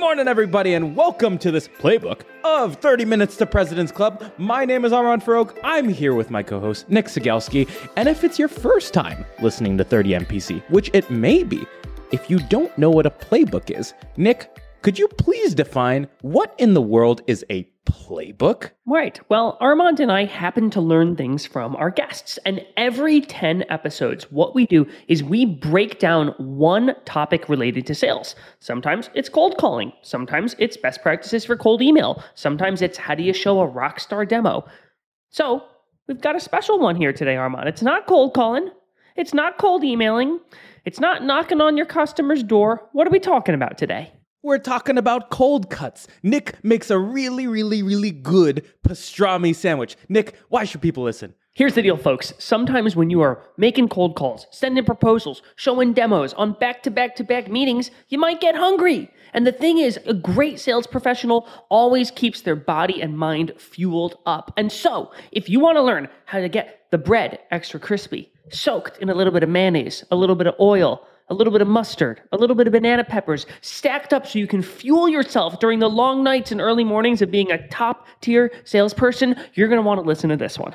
Morning, everybody, and welcome to this playbook of 30 Minutes to President's Club. My name is Armand Farrokh. I'm here with my co host, Nick Cegelski. And if it's your first time listening to 30 MPC, which it may be, if you don't know what a playbook is, Nick, could you please define what in the world is a playbook? Right. Well, Armand and I happen to learn things from our guests. And every 10 episodes, what we do is we break down one topic related to sales. Sometimes it's cold calling. Sometimes it's best practices for cold email. Sometimes it's how do you show a rock star demo. So we've got a special one here today, Armand. It's not cold calling. It's not cold emailing. It's not knocking on your customer's door. What are we talking about today? We're talking about cold cuts. Nick makes a really, really, really good pastrami sandwich. Nick, why should people listen? Here's the deal, folks. Sometimes when you are making cold calls, sending proposals, showing demos on back to back to back meetings, you might get hungry. And the thing is, a great sales professional always keeps their body and mind fueled up. And so, if you want to learn how to get the bread extra crispy, soaked in a little bit of mayonnaise, a little bit of oil, a little bit of mustard, a little bit of banana peppers, stacked up so you can fuel yourself during the long nights and early mornings of being a top tier salesperson, you're going to want to listen to this one.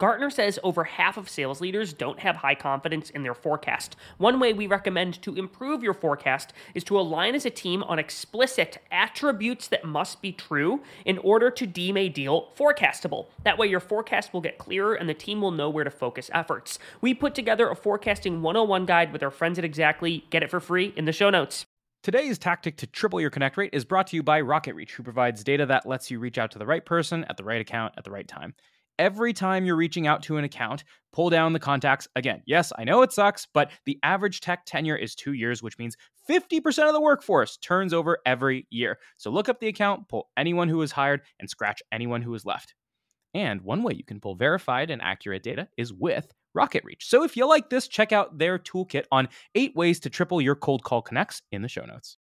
Gartner says over half of sales leaders don't have high confidence in their forecast. One way we recommend to improve your forecast is to align as a team on explicit attributes that must be true in order to deem a deal forecastable. That way, your forecast will get clearer and the team will know where to focus efforts. We put together a forecasting 101 guide with our friends at Exactly. Get it for free in the show notes. Today's tactic to triple your connect rate is brought to you by RocketReach, who provides data that lets you reach out to the right person at the right account at the right time every time you're reaching out to an account, pull down the contacts. Again, yes, I know it sucks, but the average tech tenure is two years, which means 50% of the workforce turns over every year. So look up the account, pull anyone who was hired, and scratch anyone who was left. And one way you can pull verified and accurate data is with RocketReach. So if you like this, check out their toolkit on eight ways to triple your cold call connects in the show notes.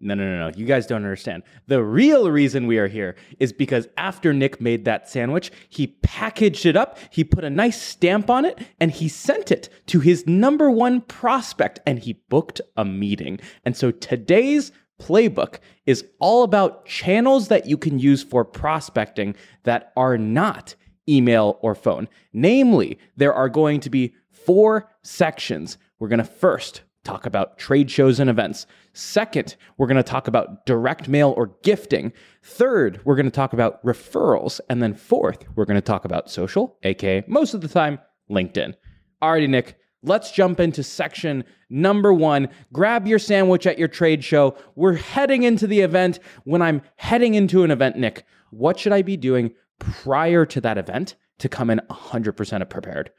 No, no, no, no. You guys don't understand. The real reason we are here is because after Nick made that sandwich, he packaged it up, he put a nice stamp on it, and he sent it to his number one prospect, and he booked a meeting. And so today's playbook is all about channels that you can use for prospecting that are not email or phone. Namely, there are going to be four sections. We're going to first talk about trade shows and events. Second, we're going to talk about direct mail or gifting. Third, we're going to talk about referrals. And then fourth, we're going to talk about social, aka most of the time, LinkedIn. Alrighty, Nick, let's jump into section number one. Grab your sandwich at your trade show. We're heading into the event. When I'm heading into an event, Nick, what should I be doing prior to that event to come in 100% prepared?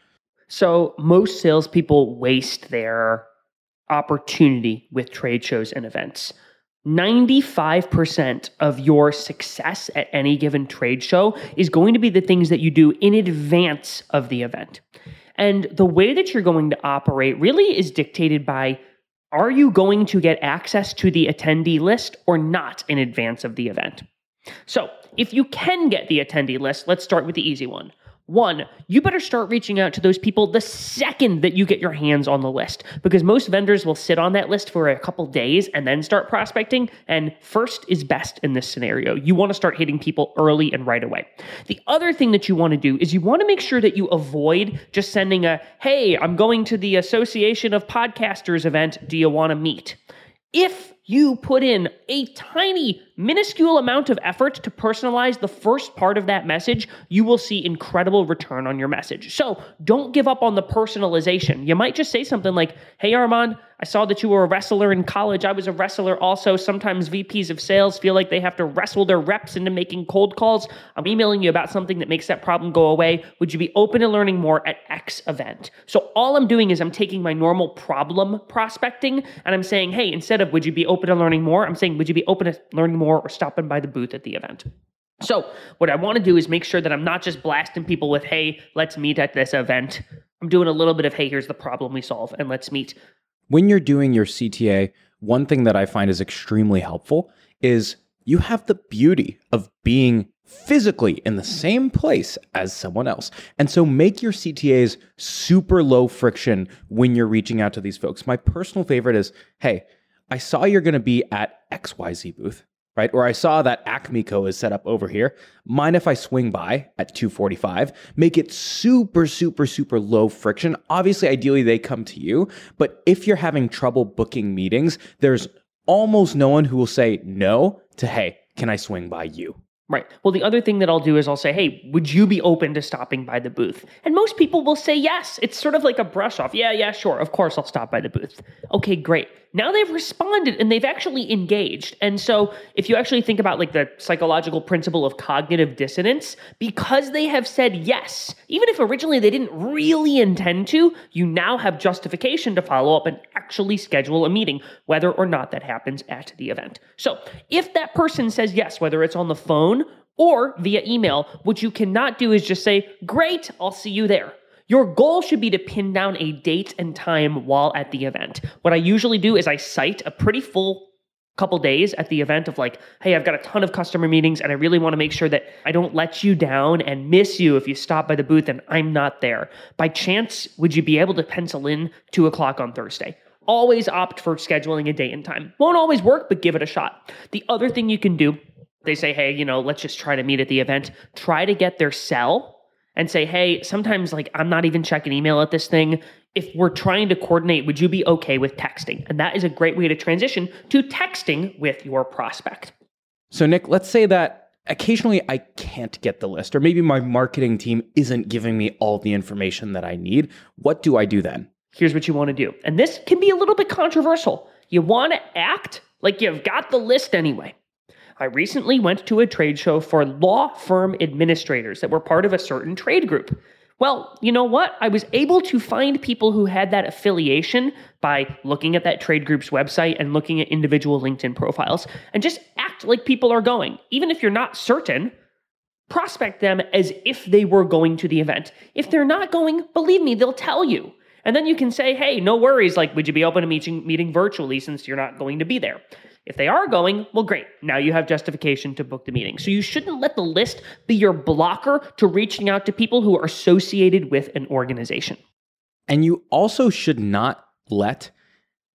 So, most salespeople waste their opportunity with trade shows and events. 95% of your success at any given trade show is going to be the things that you do in advance of the event. And the way that you're going to operate really is dictated by are you going to get access to the attendee list or not in advance of the event? So, if you can get the attendee list, let's start with the easy one. One, you better start reaching out to those people the second that you get your hands on the list because most vendors will sit on that list for a couple days and then start prospecting. And first is best in this scenario. You want to start hitting people early and right away. The other thing that you want to do is you want to make sure that you avoid just sending a, hey, I'm going to the Association of Podcasters event. Do you want to meet? If you put in a tiny, minuscule amount of effort to personalize the first part of that message, you will see incredible return on your message. So don't give up on the personalization. You might just say something like, Hey, Armand, I saw that you were a wrestler in college. I was a wrestler also. Sometimes VPs of sales feel like they have to wrestle their reps into making cold calls. I'm emailing you about something that makes that problem go away. Would you be open to learning more at X event? So all I'm doing is I'm taking my normal problem prospecting and I'm saying, hey, instead of would you be open to learning more, I'm saying, would you be open to learning more or stopping by the booth at the event? So, what I want to do is make sure that I'm not just blasting people with, hey, let's meet at this event. I'm doing a little bit of, hey, here's the problem we solve, and let's meet when you're doing your CTA, one thing that I find is extremely helpful is you have the beauty of being physically in the same place as someone else. And so make your CTAs super low friction when you're reaching out to these folks. My personal favorite is hey, I saw you're going to be at XYZ booth right? Or I saw that Acmeco is set up over here. Mind if I swing by at 245? Make it super, super, super low friction. Obviously, ideally, they come to you. But if you're having trouble booking meetings, there's almost no one who will say no to, hey, can I swing by you? Right. Well, the other thing that I'll do is I'll say, hey, would you be open to stopping by the booth? And most people will say yes. It's sort of like a brush off. Yeah, yeah, sure. Of course I'll stop by the booth. Okay, great. Now they've responded and they've actually engaged. And so if you actually think about like the psychological principle of cognitive dissonance, because they have said yes, even if originally they didn't really intend to, you now have justification to follow up and actually schedule a meeting, whether or not that happens at the event. So if that person says yes, whether it's on the phone or via email, what you cannot do is just say, Great, I'll see you there. Your goal should be to pin down a date and time while at the event. What I usually do is I cite a pretty full couple days at the event of like, hey, I've got a ton of customer meetings and I really want to make sure that I don't let you down and miss you if you stop by the booth and I'm not there. By chance, would you be able to pencil in two o'clock on Thursday? Always opt for scheduling a date and time. Won't always work, but give it a shot. The other thing you can do, they say, hey, you know, let's just try to meet at the event. Try to get their cell and say, hey, sometimes like I'm not even checking email at this thing. If we're trying to coordinate, would you be okay with texting? And that is a great way to transition to texting with your prospect. So, Nick, let's say that occasionally I can't get the list, or maybe my marketing team isn't giving me all the information that I need. What do I do then? Here's what you want to do. And this can be a little bit controversial. You want to act like you've got the list anyway. I recently went to a trade show for law firm administrators that were part of a certain trade group. Well, you know what? I was able to find people who had that affiliation by looking at that trade group's website and looking at individual LinkedIn profiles and just act like people are going. Even if you're not certain, prospect them as if they were going to the event. If they're not going, believe me, they'll tell you. And then you can say, hey, no worries, like, would you be open to meeting, virtually since you're not going to be there? If they are going, well, great. Now you have justification to book the meeting. So you shouldn't let the list be your blocker to reaching out to people who are associated with an organization. And you also should not let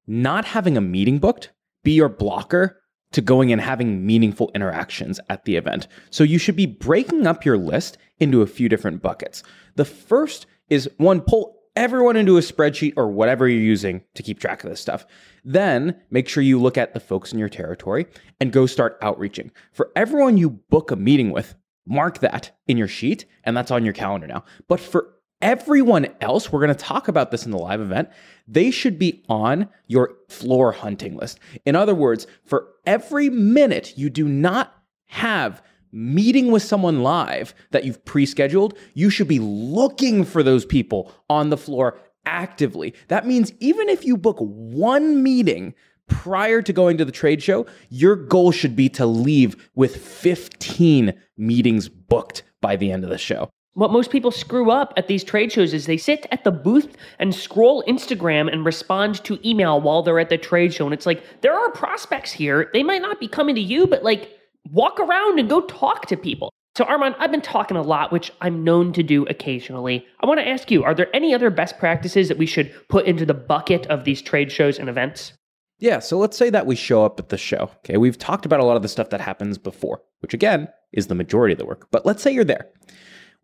not having a meeting booked be your blocker to going and having meaningful interactions at the event. So you should be breaking up your list into a few different buckets. The first is one, pull everyone into a spreadsheet or whatever you're using to keep track of this stuff. Then make sure you look at the folks in your territory and go start outreaching. For everyone you book a meeting with, mark that in your sheet and that's on your calendar now. But for everyone else, we're going to talk about this in the live event, they should be on your floor hunting list. In other words, for every minute you do not have meeting with someone live that you've pre scheduled, you should be looking for those people on the floor actively. That means even if you book one meeting prior to going to the trade show, your goal should be to leave with 15 meetings booked by the end of the show. What most people screw up at these trade shows is they sit at the booth and scroll Instagram and respond to email while they're at the trade show. And it's like, there are prospects here. They might not be coming to you, but like, walk around and go talk to people. So, Armand, I've been talking a lot, which I'm known to do occasionally. I want to ask you are there any other best practices that we should put into the bucket of these trade shows and events? Yeah, so let's say that we show up at the show. Okay, we've talked about a lot of the stuff that happens before, which again is the majority of the work. But let's say you're there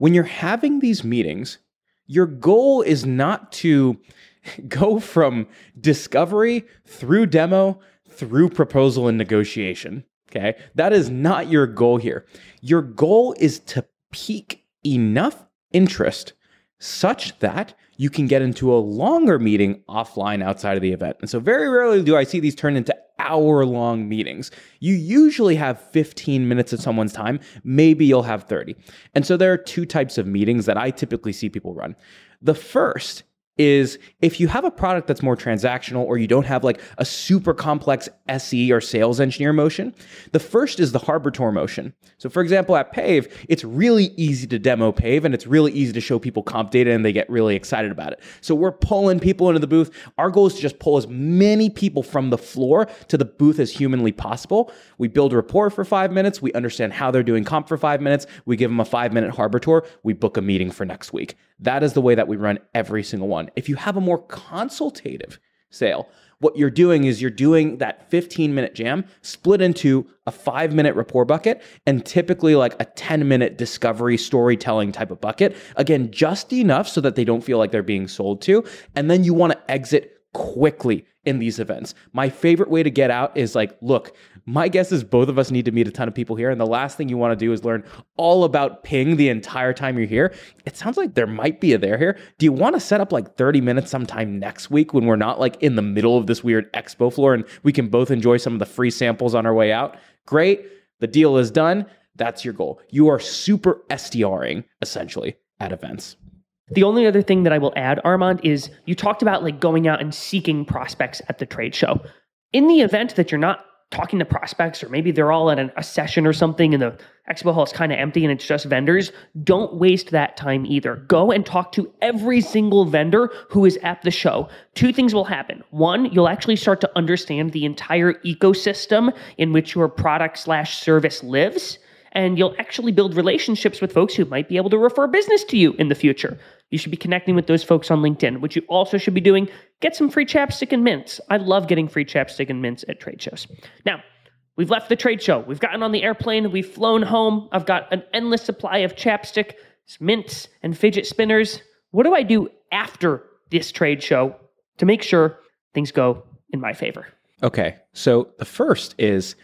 when you're having these meetings, your goal is not to go from discovery through demo through proposal and negotiation. Okay. That is not your goal here. Your goal is to pique enough interest such that you can get into a longer meeting offline outside of the event. And so, very rarely do I see these turn into hour long meetings. You usually have 15 minutes of someone's time, maybe you'll have 30. And so, there are two types of meetings that I typically see people run. The first is if you have a product that's more transactional or you don't have like a super complex SE or sales engineer motion, the first is the Harbor Tour motion. So, for example, at Pave, it's really easy to demo Pave and it's really easy to show people comp data and they get really excited about it. So, we're pulling people into the booth. Our goal is to just pull as many people from the floor to the booth as humanly possible. We build rapport for five minutes. We understand how they're doing comp for five minutes. We give them a five minute Harbor Tour. We book a meeting for next week. That is the way that we run every single one. If you have a more consultative sale, what you're doing is you're doing that 15 minute jam split into a five minute rapport bucket and typically like a 10 minute discovery storytelling type of bucket. Again, just enough so that they don't feel like they're being sold to. And then you want to exit quickly in these events. My favorite way to get out is like, look, my guess is both of us need to meet a ton of people here. And the last thing you want to do is learn all about ping the entire time you're here. It sounds like there might be a there here. Do you want to set up like 30 minutes sometime next week when we're not like in the middle of this weird expo floor and we can both enjoy some of the free samples on our way out? Great. The deal is done. That's your goal. You are super SDRing essentially at events. The only other thing that I will add, Armand, is you talked about like going out and seeking prospects at the trade show. In the event that you're not talking to prospects, or maybe they're all at an, a session or something and the expo hall is kind of empty and it's just vendors, don't waste that time either. Go and talk to every single vendor who is at the show. Two things will happen. One, you'll actually start to understand the entire ecosystem in which your product slash service lives and you'll actually build relationships with folks who might be able to refer business to you in the future. You should be connecting with those folks on LinkedIn. What you also should be doing, get some free chapstick and mints. I love getting free chapstick and mints at trade shows. Now, we've left the trade show. We've gotten on the airplane. We've flown home. I've got an endless supply of chapstick, mints, and fidget spinners. What do I do after this trade show to make sure things go in my favor? Okay. So the first is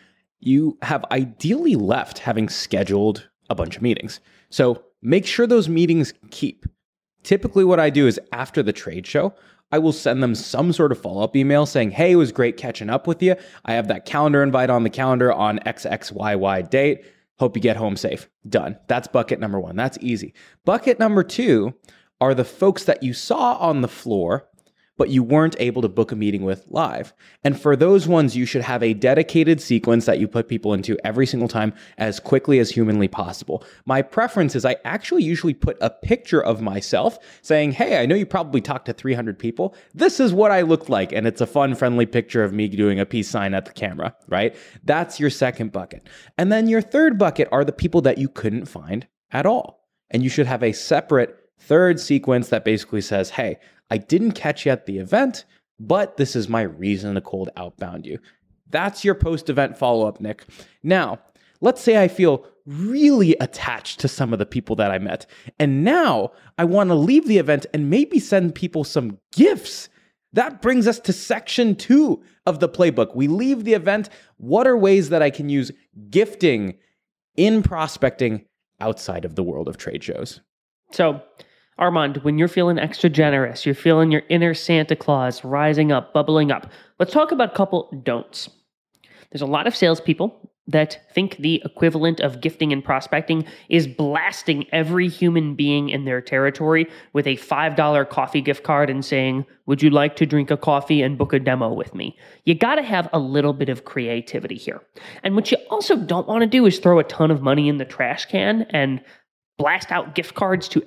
you have ideally left having scheduled a bunch of meetings. So make sure those meetings keep. Typically, what I do is after the trade show, I will send them some sort of follow up email saying, Hey, it was great catching up with you. I have that calendar invite on the calendar on XXYY date. Hope you get home safe. Done. That's bucket number one. That's easy. Bucket number two are the folks that you saw on the floor but you weren't able to book a meeting with live. And for those ones, you should have a dedicated sequence that you put people into every single time as quickly as humanly possible. My preference is I actually usually put a picture of myself saying, Hey, I know you probably talked to 300 people. This is what I look like. And it's a fun, friendly picture of me doing a peace sign at the camera, right? That's your second bucket. And then your third bucket are the people that you couldn't find at all. And you should have a separate third sequence that basically says, Hey, I didn't catch you at the event, but this is my reason to cold outbound you. That's your post event follow up, Nick. Now, let's say I feel really attached to some of the people that I met. And now I want to leave the event and maybe send people some gifts. That brings us to section two of the playbook. We leave the event. What are ways that I can use gifting in prospecting outside of the world of trade shows? So, Armand, when you're feeling extra generous, you're feeling your inner Santa Claus rising up, bubbling up. Let's talk about a couple don'ts. There's a lot of salespeople that think the equivalent of gifting and prospecting is blasting every human being in their territory with a $5 coffee gift card and saying, Would you like to drink a coffee and book a demo with me? You got to have a little bit of creativity here. And what you also don't want to do is throw a ton of money in the trash can and blast out gift cards to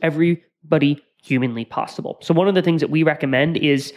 everybody humanly possible. So, one of the things that we recommend is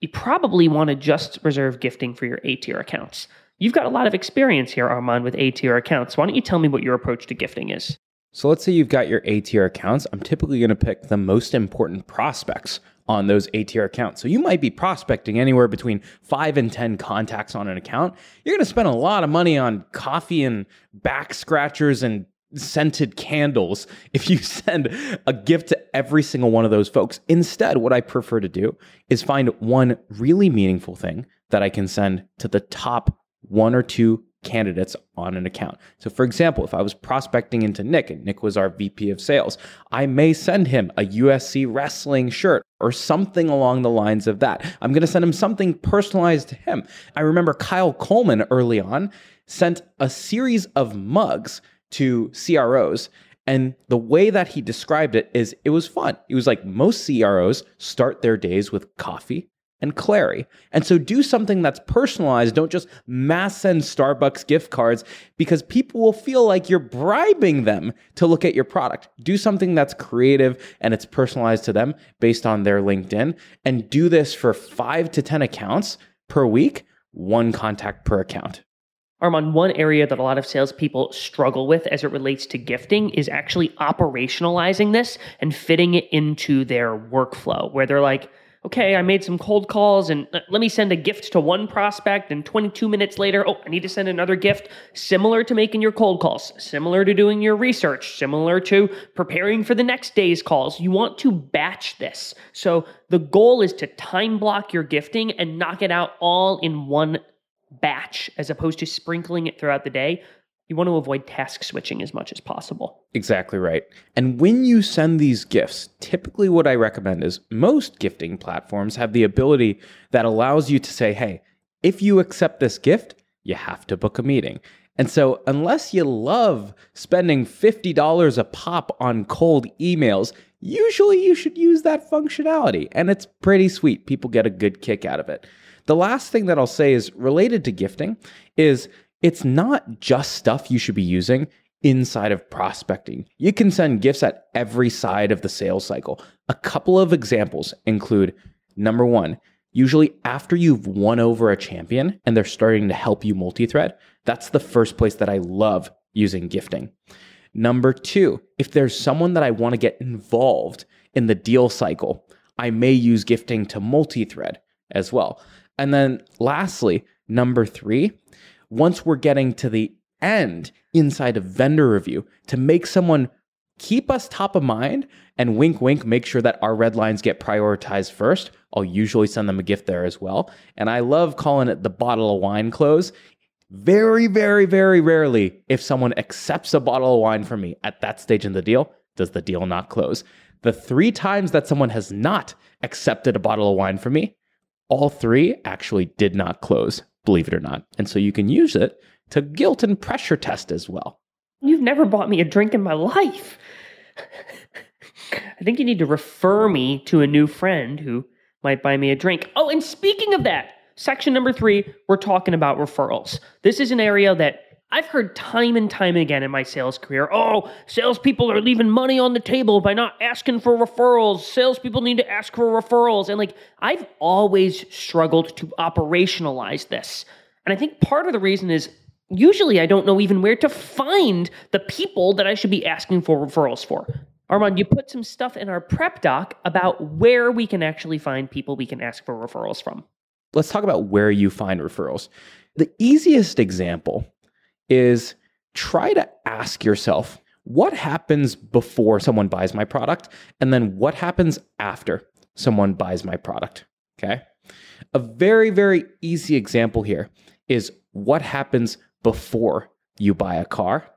you probably want to just reserve gifting for your A tier accounts. You've got a lot of experience here, Armand, with A tier accounts. Why don't you tell me what your approach to gifting is? So let's say you've got your A tier accounts. I'm typically going to pick the most important prospects on those A tier accounts. So you might be prospecting anywhere between five and 10 contacts on an account. You're going to spend a lot of money on coffee and back scratchers and scented candles if you send a gift to every single one of those folks. Instead, what I prefer to do is find one really meaningful thing that I can send to the top one or two candidates on an account. So, for example, if I was prospecting into Nick and Nick was our VP of sales, I may send him a USC wrestling shirt or something along the lines of that. I'm going to send him something personalized to him. I remember Kyle Coleman early on sent a series of mugs to CROs. And the way that he described it is it was fun. It was like most CROs start their days with coffee and Clari. And so do something that's personalized. Don't just mass send Starbucks gift cards because people will feel like you're bribing them to look at your product. Do something that's creative and it's personalized to them based on their LinkedIn. And do this for five to 10 accounts per week, one contact per account. Armand, one area that a lot of salespeople struggle with as it relates to gifting is actually operationalizing this and fitting it into their workflow, where they're like, okay, I made some cold calls and let me send a gift to one prospect. And 22 minutes later, oh, I need to send another gift similar to making your cold calls, similar to doing your research, similar to preparing for the next day's calls. You want to batch this. So the goal is to time block your gifting and knock it out all in one batch as opposed to sprinkling it throughout the day. You want to avoid task switching as much as possible. Exactly right. And when you send these gifts, typically what I recommend is most gifting platforms have the ability that allows you to say, hey, if you accept this gift, you have to book a meeting. And so, unless you love spending $50 a pop on cold emails, usually you should use that functionality. And it's pretty sweet. People get a good kick out of it. The last thing that I'll say is related to gifting is it's not just stuff you should be using inside of prospecting. You can send gifts at every side of the sales cycle. A couple of examples include number one, usually after you've won over a champion and they're starting to help you multi thread, that's the first place that I love using gifting. Number two, if there's someone that I want to get involved in the deal cycle, I may use gifting to multi thread as well. And then lastly, number three, once we're getting to the end inside of vendor review to make someone keep us top of mind and wink, wink, make sure that our red lines get prioritized first. I'll usually send them a gift there as well. And I love calling it the bottle of wine close. Very, very, very rarely, if someone accepts a bottle of wine from me at that stage in the deal, does the deal not close. The three times that someone has not accepted a bottle of wine from me, all three actually did not close, believe it or not. And so you can use it to guilt and pressure test as well. You've never bought me a drink in my life. I think you need to refer me to a new friend who might buy me a drink. Oh, and speaking of that, section number three, we're talking about referrals. This is an area that I've heard time and time again in my sales career oh, salespeople are leaving money on the table by not asking for referrals. Salespeople need to ask for referrals. And like, I've always struggled to operationalize this. And I think part of the reason is usually I don't know even where to find the people that I should be asking for referrals for. Armand, you put some stuff in our prep doc about where we can actually find people we can ask for referrals from. Let's talk about where you find referrals. The easiest example is try to ask yourself what happens before someone buys my product and then what happens after someone buys my product. Okay. A very, very easy example here is what happens before you buy a car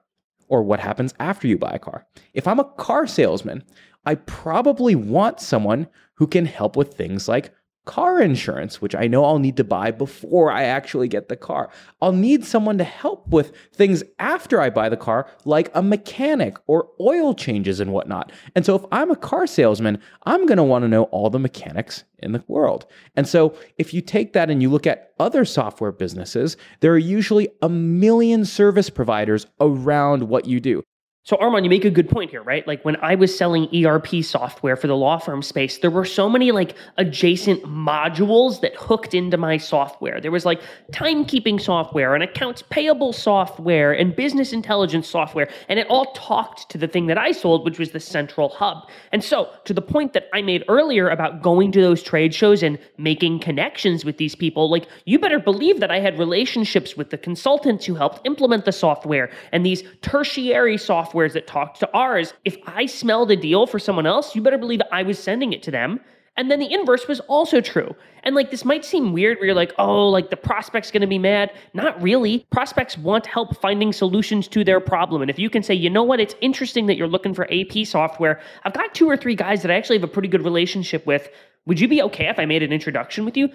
or what happens after you buy a car. If I'm a car salesman, I probably want someone who can help with things like car insurance, which I know I'll need to buy before I actually get the car. I'll need someone to help with things after I buy the car, like a mechanic or oil changes and whatnot. And so if I'm a car salesman, I'm going to want to know all the mechanics in the world. And so if you take that and you look at other software businesses, there are usually a million service providers around what you do. So, Armand, you make a good point here, right? Like when I was selling ERP software for the law firm space, there were so many like adjacent modules that hooked into my software. There was like timekeeping software and accounts payable software and business intelligence software, and it all talked to the thing that I sold, which was the central hub. And so, to the point that I made earlier about going to those trade shows and making connections with these people, like you better believe that I had relationships with the consultants who helped implement the software and these tertiary software softwares that talked to ours. If I smelled a deal for someone else, you better believe I was sending it to them. And then the inverse was also true. And like this might seem weird where you're like, oh, like the prospect's gonna be mad. Not really. Prospects want help finding solutions to their problem. And if you can say, you know what, it's interesting that you're looking for AP software. I've got two or three guys that I actually have a pretty good relationship with. Would you be okay if I made an introduction with you?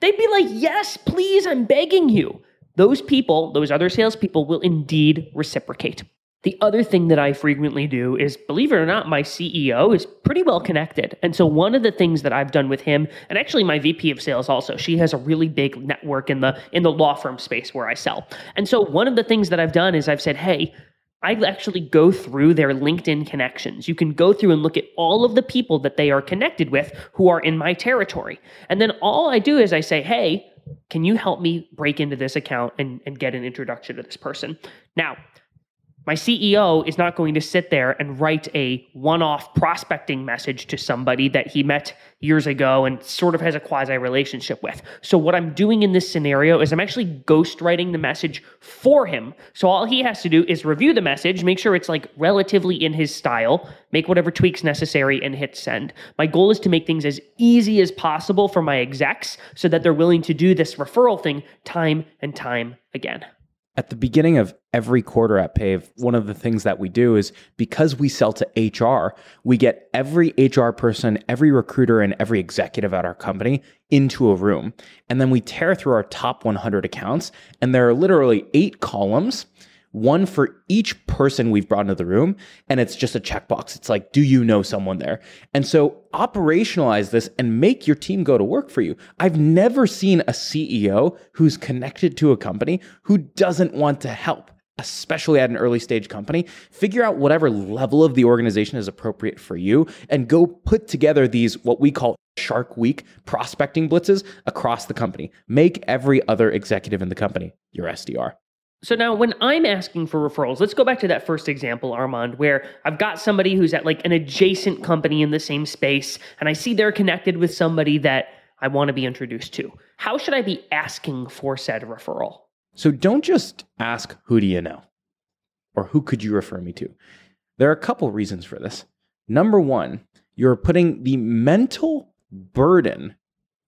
They'd be like, yes, please, I'm begging you. Those people, those other salespeople will indeed reciprocate. The other thing that I frequently do is, believe it or not, my CEO is pretty well connected. And so one of the things that I've done with him, and actually my VP of sales also, she has a really big network in the in the law firm space where I sell. And so one of the things that I've done is I've said, hey, I actually go through their LinkedIn connections. You can go through and look at all of the people that they are connected with who are in my territory. And then all I do is I say, hey, can you help me break into this account and, and get an introduction to this person? Now, my CEO is not going to sit there and write a one off prospecting message to somebody that he met years ago and sort of has a quasi relationship with. So, what I'm doing in this scenario is I'm actually ghostwriting the message for him. So, all he has to do is review the message, make sure it's like relatively in his style, make whatever tweaks necessary, and hit send. My goal is to make things as easy as possible for my execs so that they're willing to do this referral thing time and time again. At the beginning of every quarter at Pave, one of the things that we do is because we sell to HR, we get every HR person, every recruiter, and every executive at our company into a room. And then we tear through our top 100 accounts, and there are literally eight columns one for each person we've brought into the room. And it's just a checkbox. It's like, do you know someone there? And so operationalize this and make your team go to work for you. I've never seen a CEO who's connected to a company who doesn't want to help. Especially at an early stage company, figure out whatever level of the organization is appropriate for you and go put together these, what we call Shark Week prospecting blitzes across the company. Make every other executive in the company your SDR. So now when I'm asking for referrals, let's go back to that first example, Armand, where I've got somebody who's at like an adjacent company in the same space, and I see they're connected with somebody that I want to be introduced to. How should I be asking for said referral? So don't just ask, who do you know? Or who could you refer me to? There are a couple reasons for this. Number one, you're putting the mental burden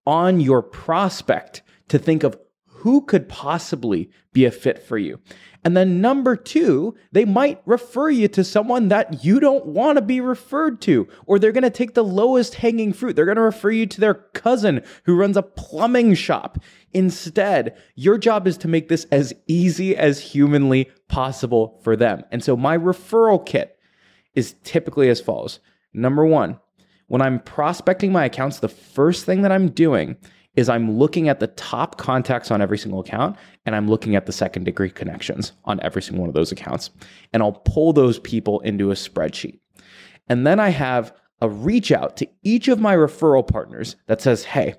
on your prospect to think of who could possibly be a fit for you? And then number two, they might refer you to someone that you don't want to be referred to, or they're going to take the lowest hanging fruit. They're going to refer you to their cousin who runs a plumbing shop. Instead, your job is to make this as easy as humanly possible for them. And so my referral kit is typically as follows. Number one, when I'm prospecting my accounts, the first thing that I'm doing is I'm looking at the top contacts on every single account and I'm looking at the second degree connections on every single one of those accounts. And I'll pull those people into a spreadsheet. And then I have a reach out to each of my referral partners that says, hey,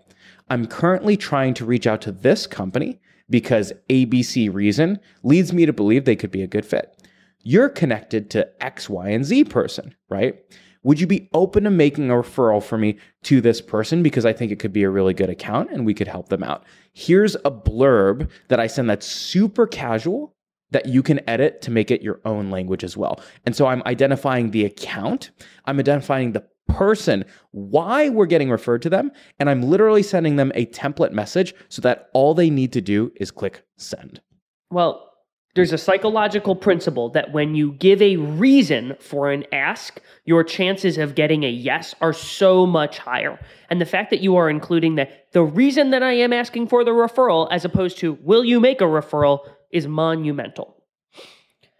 I'm currently trying to reach out to this company because ABC reason leads me to believe they could be a good fit. You're connected to X, Y, and Z person, right? Would you be open to making a referral for me to this person because I think it could be a really good account and we could help them out? Here's a blurb that I send that's super casual, that you can edit to make it your own language as well. And so I'm identifying the account, I'm identifying the person, why we're getting referred to them, and I'm literally sending them a template message so that all they need to do is click send. Well, there's a psychological principle that when you give a reason for an ask, your chances of getting a yes are so much higher. And the fact that you are including that the reason that I am asking for the referral as opposed to will you make a referral is monumental.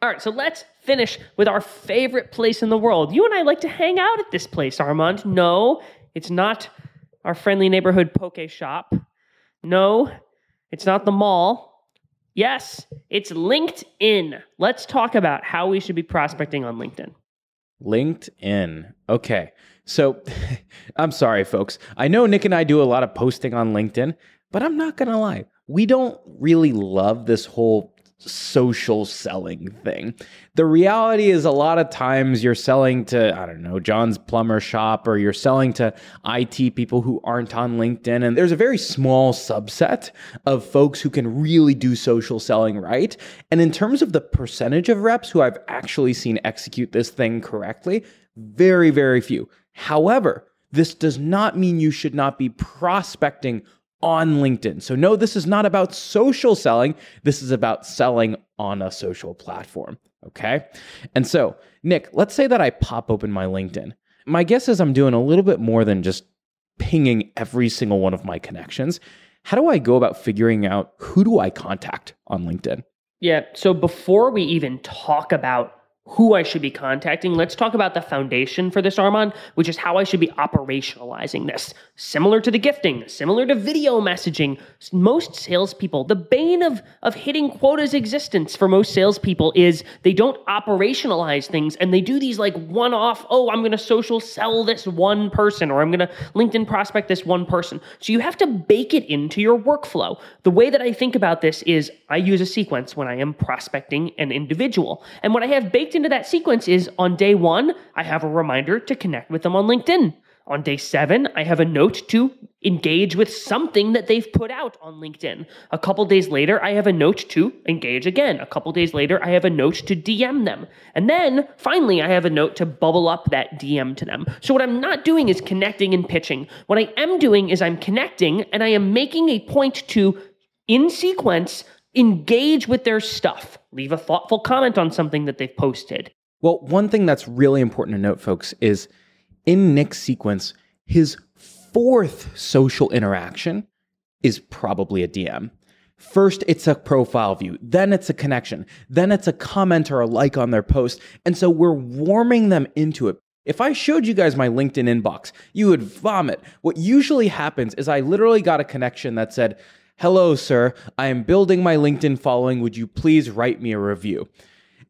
All right, so let's finish with our favorite place in the world. You and I like to hang out at this place, Armand. No, it's not our friendly neighborhood poke shop. No, it's not the mall. Yes, it's LinkedIn. Let's talk about how we should be prospecting on LinkedIn. LinkedIn. Okay. So I'm sorry, folks. I know Nick and I do a lot of posting on LinkedIn, but I'm not going to lie. We don't really love this whole social selling thing. The reality is, a lot of times you're selling to, I don't know, John's plumber shop, or you're selling to IT people who aren't on LinkedIn. And there's a very small subset of folks who can really do social selling right. And in terms of the percentage of reps who I've actually seen execute this thing correctly, very, very few. However, this does not mean you should not be prospecting on LinkedIn. So, no, this is not about social selling. This is about selling on a social platform. Okay. And so, Nick, let's say that I pop open my LinkedIn. My guess is I'm doing a little bit more than just pinging every single one of my connections. How do I go about figuring out who do I contact on LinkedIn? Yeah. So, before we even talk about who I should be contacting, let's talk about the foundation for this, Armand, which is how I should be operationalizing this. Similar to the gifting, similar to video messaging, most salespeople, the bane of, of hitting quotas existence for most salespeople is they don't operationalize things and they do these like one off, oh, I'm going to social sell this one person or I'm going to LinkedIn prospect this one person. So you have to bake it into your workflow. The way that I think about this is I use a sequence when I am prospecting an individual. And when I have baked into that sequence is on day one, I have a reminder to connect with them on LinkedIn. On day seven, I have a note to engage with something that they've put out on LinkedIn. A couple days later, I have a note to engage again. A couple days later, I have a note to DM them. And then finally, I have a note to bubble up that DM to them. So, what I'm not doing is connecting and pitching. What I am doing is I'm connecting and I am making a point to, in sequence, engage with their stuff. Leave a thoughtful comment on something that they've posted. Well, one thing that's really important to note, folks, is in Nick's sequence, his fourth social interaction is probably a DM. First, it's a profile view, then it's a connection, then it's a comment or a like on their post. And so we're warming them into it. If I showed you guys my LinkedIn inbox, you would vomit. What usually happens is I literally got a connection that said, Hello, sir. I am building my LinkedIn following. Would you please write me a review?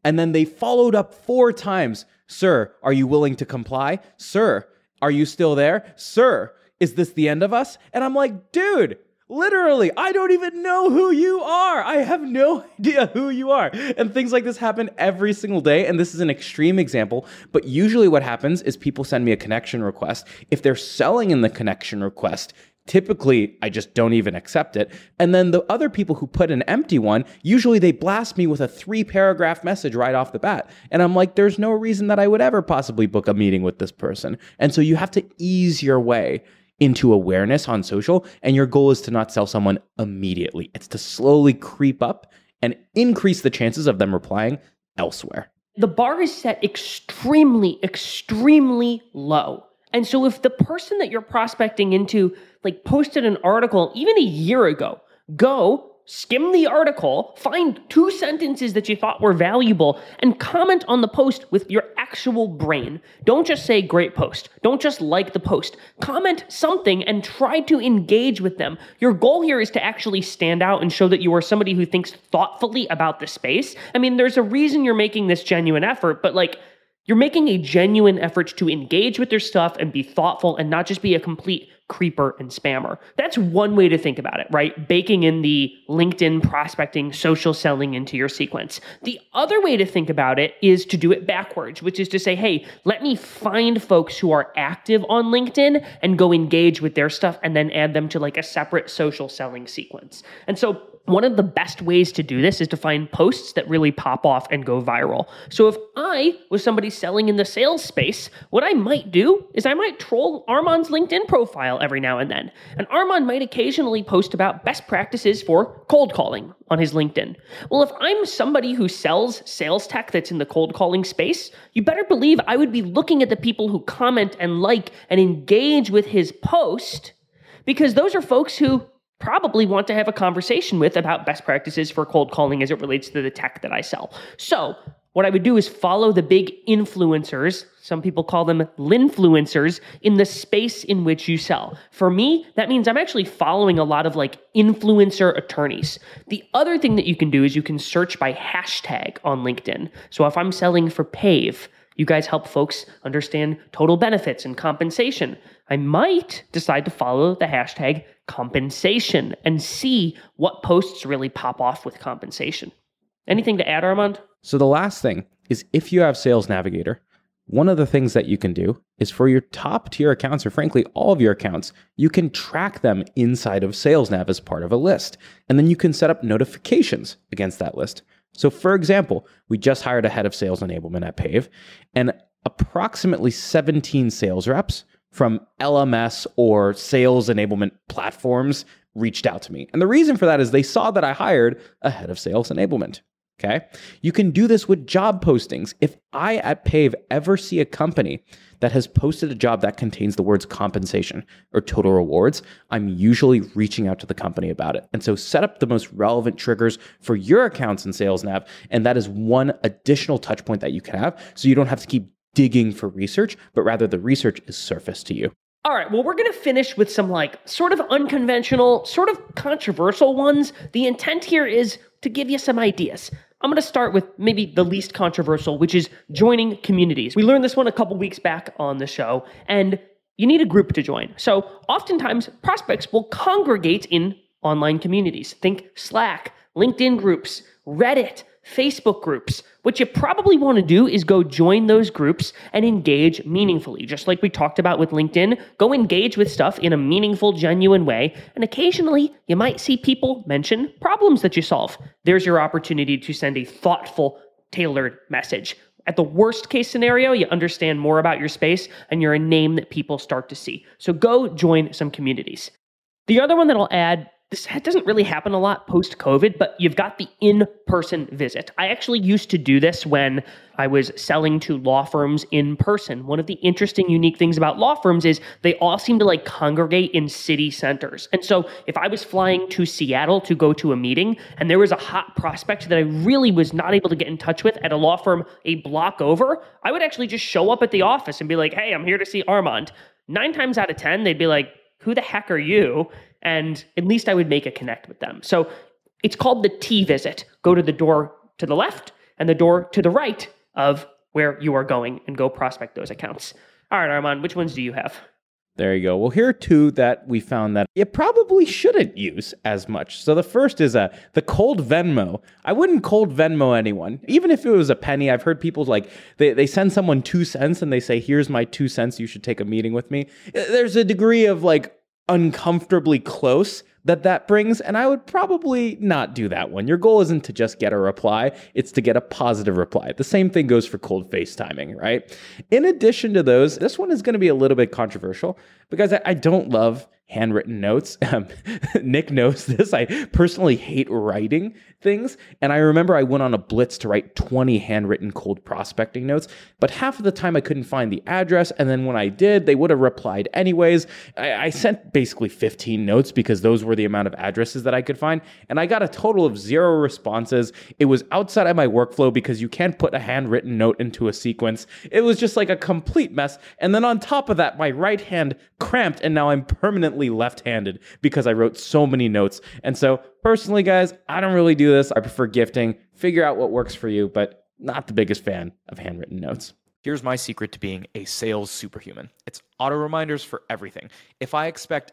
And then they followed up four times. Sir, are you willing to comply? Sir, are you still there? Sir, is this the end of us? And I'm like, dude, literally, I don't even know who you are. I have no idea who you are. And things like this happen every single day. And this is an extreme example. But usually, what happens is people send me a connection request. If they're selling in the connection request, Typically, I just don't even accept it. And then the other people who put an empty one, usually they blast me with a three paragraph message right off the bat. And I'm like, there's no reason that I would ever possibly book a meeting with this person. And so you have to ease your way into awareness on social. And your goal is to not sell someone immediately, it's to slowly creep up and increase the chances of them replying elsewhere. The bar is set extremely, extremely low. And so if the person that you're prospecting into like posted an article even a year ago, go skim the article, find two sentences that you thought were valuable, and comment on the post with your actual brain. Don't just say great post. Don't just like the post. Comment something and try to engage with them. Your goal here is to actually stand out and show that you are somebody who thinks thoughtfully about the space. I mean, there's a reason you're making this genuine effort, but like, you're making a genuine effort to engage with their stuff and be thoughtful and not just be a complete creeper and spammer. That's one way to think about it, right? Baking in the LinkedIn prospecting, social selling into your sequence. The other way to think about it is to do it backwards, which is to say, hey, let me find folks who are active on LinkedIn and go engage with their stuff and then add them to like a separate social selling sequence. And so one of the best ways to do this is to find posts that really pop off and go viral. So if I was somebody selling in the sales space, what I might do is I might troll Armand's LinkedIn profile every now and then. And Armand might occasionally post about best practices for cold calling on his LinkedIn. Well, if I'm somebody who sells sales tech that's in the cold calling space, you better believe I would be looking at the people who comment and like and engage with his post because those are folks who probably want to have a conversation with about best practices for cold calling as it relates to the tech that I sell. So, what I would do is follow the big influencers, some people call them linfluencers, in the space in which you sell. For me, that means I'm actually following a lot of like influencer attorneys. The other thing that you can do is you can search by hashtag on LinkedIn. So if I'm selling for Pave, you guys help folks understand total benefits and compensation. I might decide to follow the hashtag compensation and see what posts really pop off with compensation. Anything to add, Armand? So the last thing is if you have Sales Navigator, one of the things that you can do is for your top tier accounts, or frankly, all of your accounts, you can track them inside of SalesNav as part of a list. And then you can set up notifications against that list. So, for example, we just hired a head of sales enablement at Pave, and approximately 17 sales reps from LMS or sales enablement platforms reached out to me. And the reason for that is they saw that I hired a head of sales enablement. Okay. You can do this with job postings. If I at Pave ever see a company that has posted a job that contains the words compensation or total rewards, I'm usually reaching out to the company about it. And so set up the most relevant triggers for your accounts in SalesNav. And that is one additional touch point that you can have. So you don't have to keep digging for research, but rather the research is surfaced to you. All right, well, we're going to finish with some like sort of unconventional, sort of controversial ones. The intent here is to give you some ideas. I'm going to start with maybe the least controversial, which is joining communities. We learned this one a couple weeks back on the show, and you need a group to join. So, oftentimes, prospects will congregate in online communities. Think Slack, LinkedIn groups, Reddit, Facebook groups. What you probably want to do is go join those groups and engage meaningfully. Just like we talked about with LinkedIn, go engage with stuff in a meaningful, genuine way. And occasionally, you might see people mention problems that you solve. There's your opportunity to send a thoughtful, tailored message. At the worst case scenario, you understand more about your space and you're a name that people start to see. So go join some communities. The other one that I'll add this doesn't really happen a lot post COVID, but you've got the in person visit. I actually used to do this when I was selling to law firms in person. One of the interesting, unique things about law firms is they all seem to like congregate in city centers. And so if I was flying to Seattle to go to a meeting and there was a hot prospect that I really was not able to get in touch with at a law firm a block over, I would actually just show up at the office and be like, hey, I'm here to see Armand. Nine times out of 10, they'd be like, who the heck are you? And at least I would make a connect with them. So it's called the T visit. Go to the door to the left and the door to the right of where you are going and go prospect those accounts. All right, Armand, which ones do you have? There you go. Well, here are two that we found that you probably shouldn't use as much. So the first is uh, the cold Venmo. I wouldn't cold Venmo anyone, even if it was a penny. I've heard people like they, they send someone two cents and they say, "Here's my two cents. You should take a meeting with me." There's a degree of like uncomfortably close that that brings and i would probably not do that one. Your goal isn't to just get a reply it's to get a positive reply. The same thing goes for cold facetiming right? In addition to those this one is going to be a little bit controversial because i, I don't love handwritten notes. Um, Nick knows this. I personally hate writing things. And I remember I went on a blitz to write 20 handwritten cold prospecting notes, but half of the time I couldn't find the address. And then when I did, they would have replied anyways. I, I sent basically 15 notes because those were the amount of addresses that I could find. And I got a total of zero responses. It was outside of my workflow because you can't put a handwritten note into a sequence. It was just like a complete mess. And then on top of that, my right hand cramped and now I'm permanently left handed because I wrote so many notes. And so, personally, guys, I don't really do this. I prefer gifting. Figure out what works for you, but not the biggest fan of handwritten notes. Here's my secret to being a sales superhuman it's auto reminders for everything. If I expect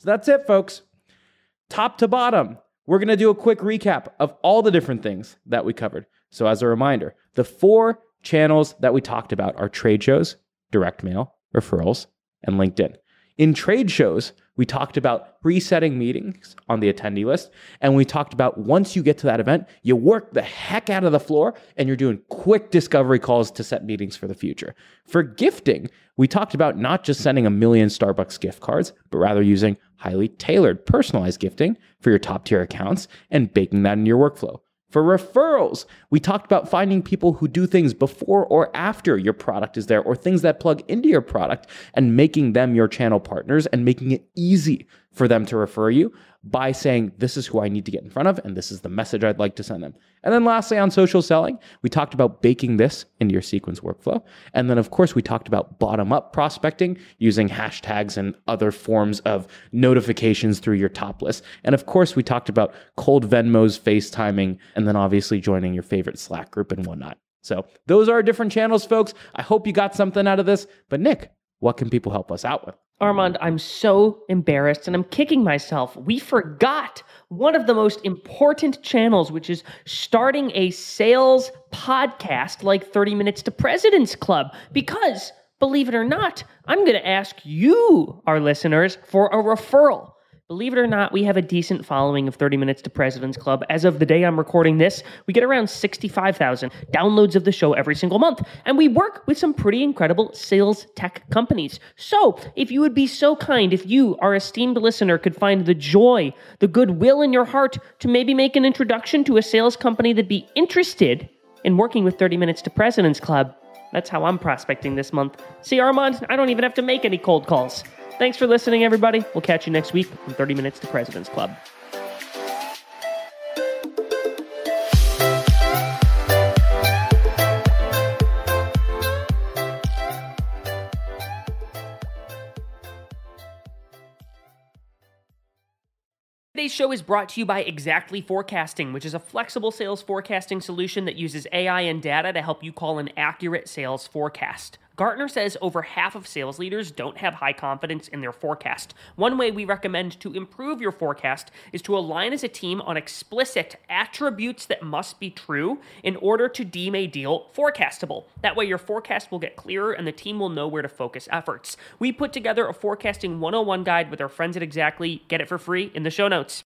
So that's it, folks. Top to bottom, we're going to do a quick recap of all the different things that we covered. So, as a reminder, the four channels that we talked about are trade shows, direct mail, referrals, and LinkedIn. In trade shows, we talked about presetting meetings on the attendee list. And we talked about once you get to that event, you work the heck out of the floor and you're doing quick discovery calls to set meetings for the future. For gifting, we talked about not just sending a million Starbucks gift cards, but rather using highly tailored, personalized gifting for your top tier accounts and baking that in your workflow. For referrals, we talked about finding people who do things before or after your product is there, or things that plug into your product and making them your channel partners and making it easy for them to refer you by saying, This is who I need to get in front of, and this is the message I'd like to send them. And then lastly, on social selling, we talked about baking this into your sequence workflow. And then, of course, we talked about bottom up prospecting using hashtags and other forms of notifications through your top list. And of course, we talked about cold Venmos, FaceTiming, and then obviously joining your favorite Slack group and whatnot. So those are different channels, folks. I hope you got something out of this. But Nick, what can people help us out with? Armand, I'm so embarrassed and I'm kicking myself. We forgot one of the most important channels, which is starting a sales podcast like 30 Minutes to President's Club. Because, believe it or not, I'm going to ask you, our listeners, for a referral. Believe it or not, we have a decent following of 30 Minutes to President's Club. As of the day I'm recording this, we get around 65,000 downloads of the show every single month. And we work with some pretty incredible sales tech companies. So, if you would be so kind, if you, our esteemed listener, could find the joy, the goodwill in your heart to maybe make an introduction to a sales company that'd be interested in working with 30 Minutes to President's Club, that's how I'm prospecting this month. See, Armand, I don't even have to make any cold calls. Thanks for listening, everybody. We'll catch you next week from 30 Minutes to President's Club. Today's show is brought to you by Xactly Forecasting, which is a flexible sales forecasting solution that uses AI and data to help you call an accurate sales forecast. Gartner says over half of sales leaders don't have high confidence in their forecast. One way we recommend to improve your forecast is to align as a team on explicit attributes that must be true in order to deem a deal forecastable. That way, your forecast will get clearer and the team will know where to focus efforts. We put together a forecasting 101 guide with our friends at Xactly. Get it for free in the show notes.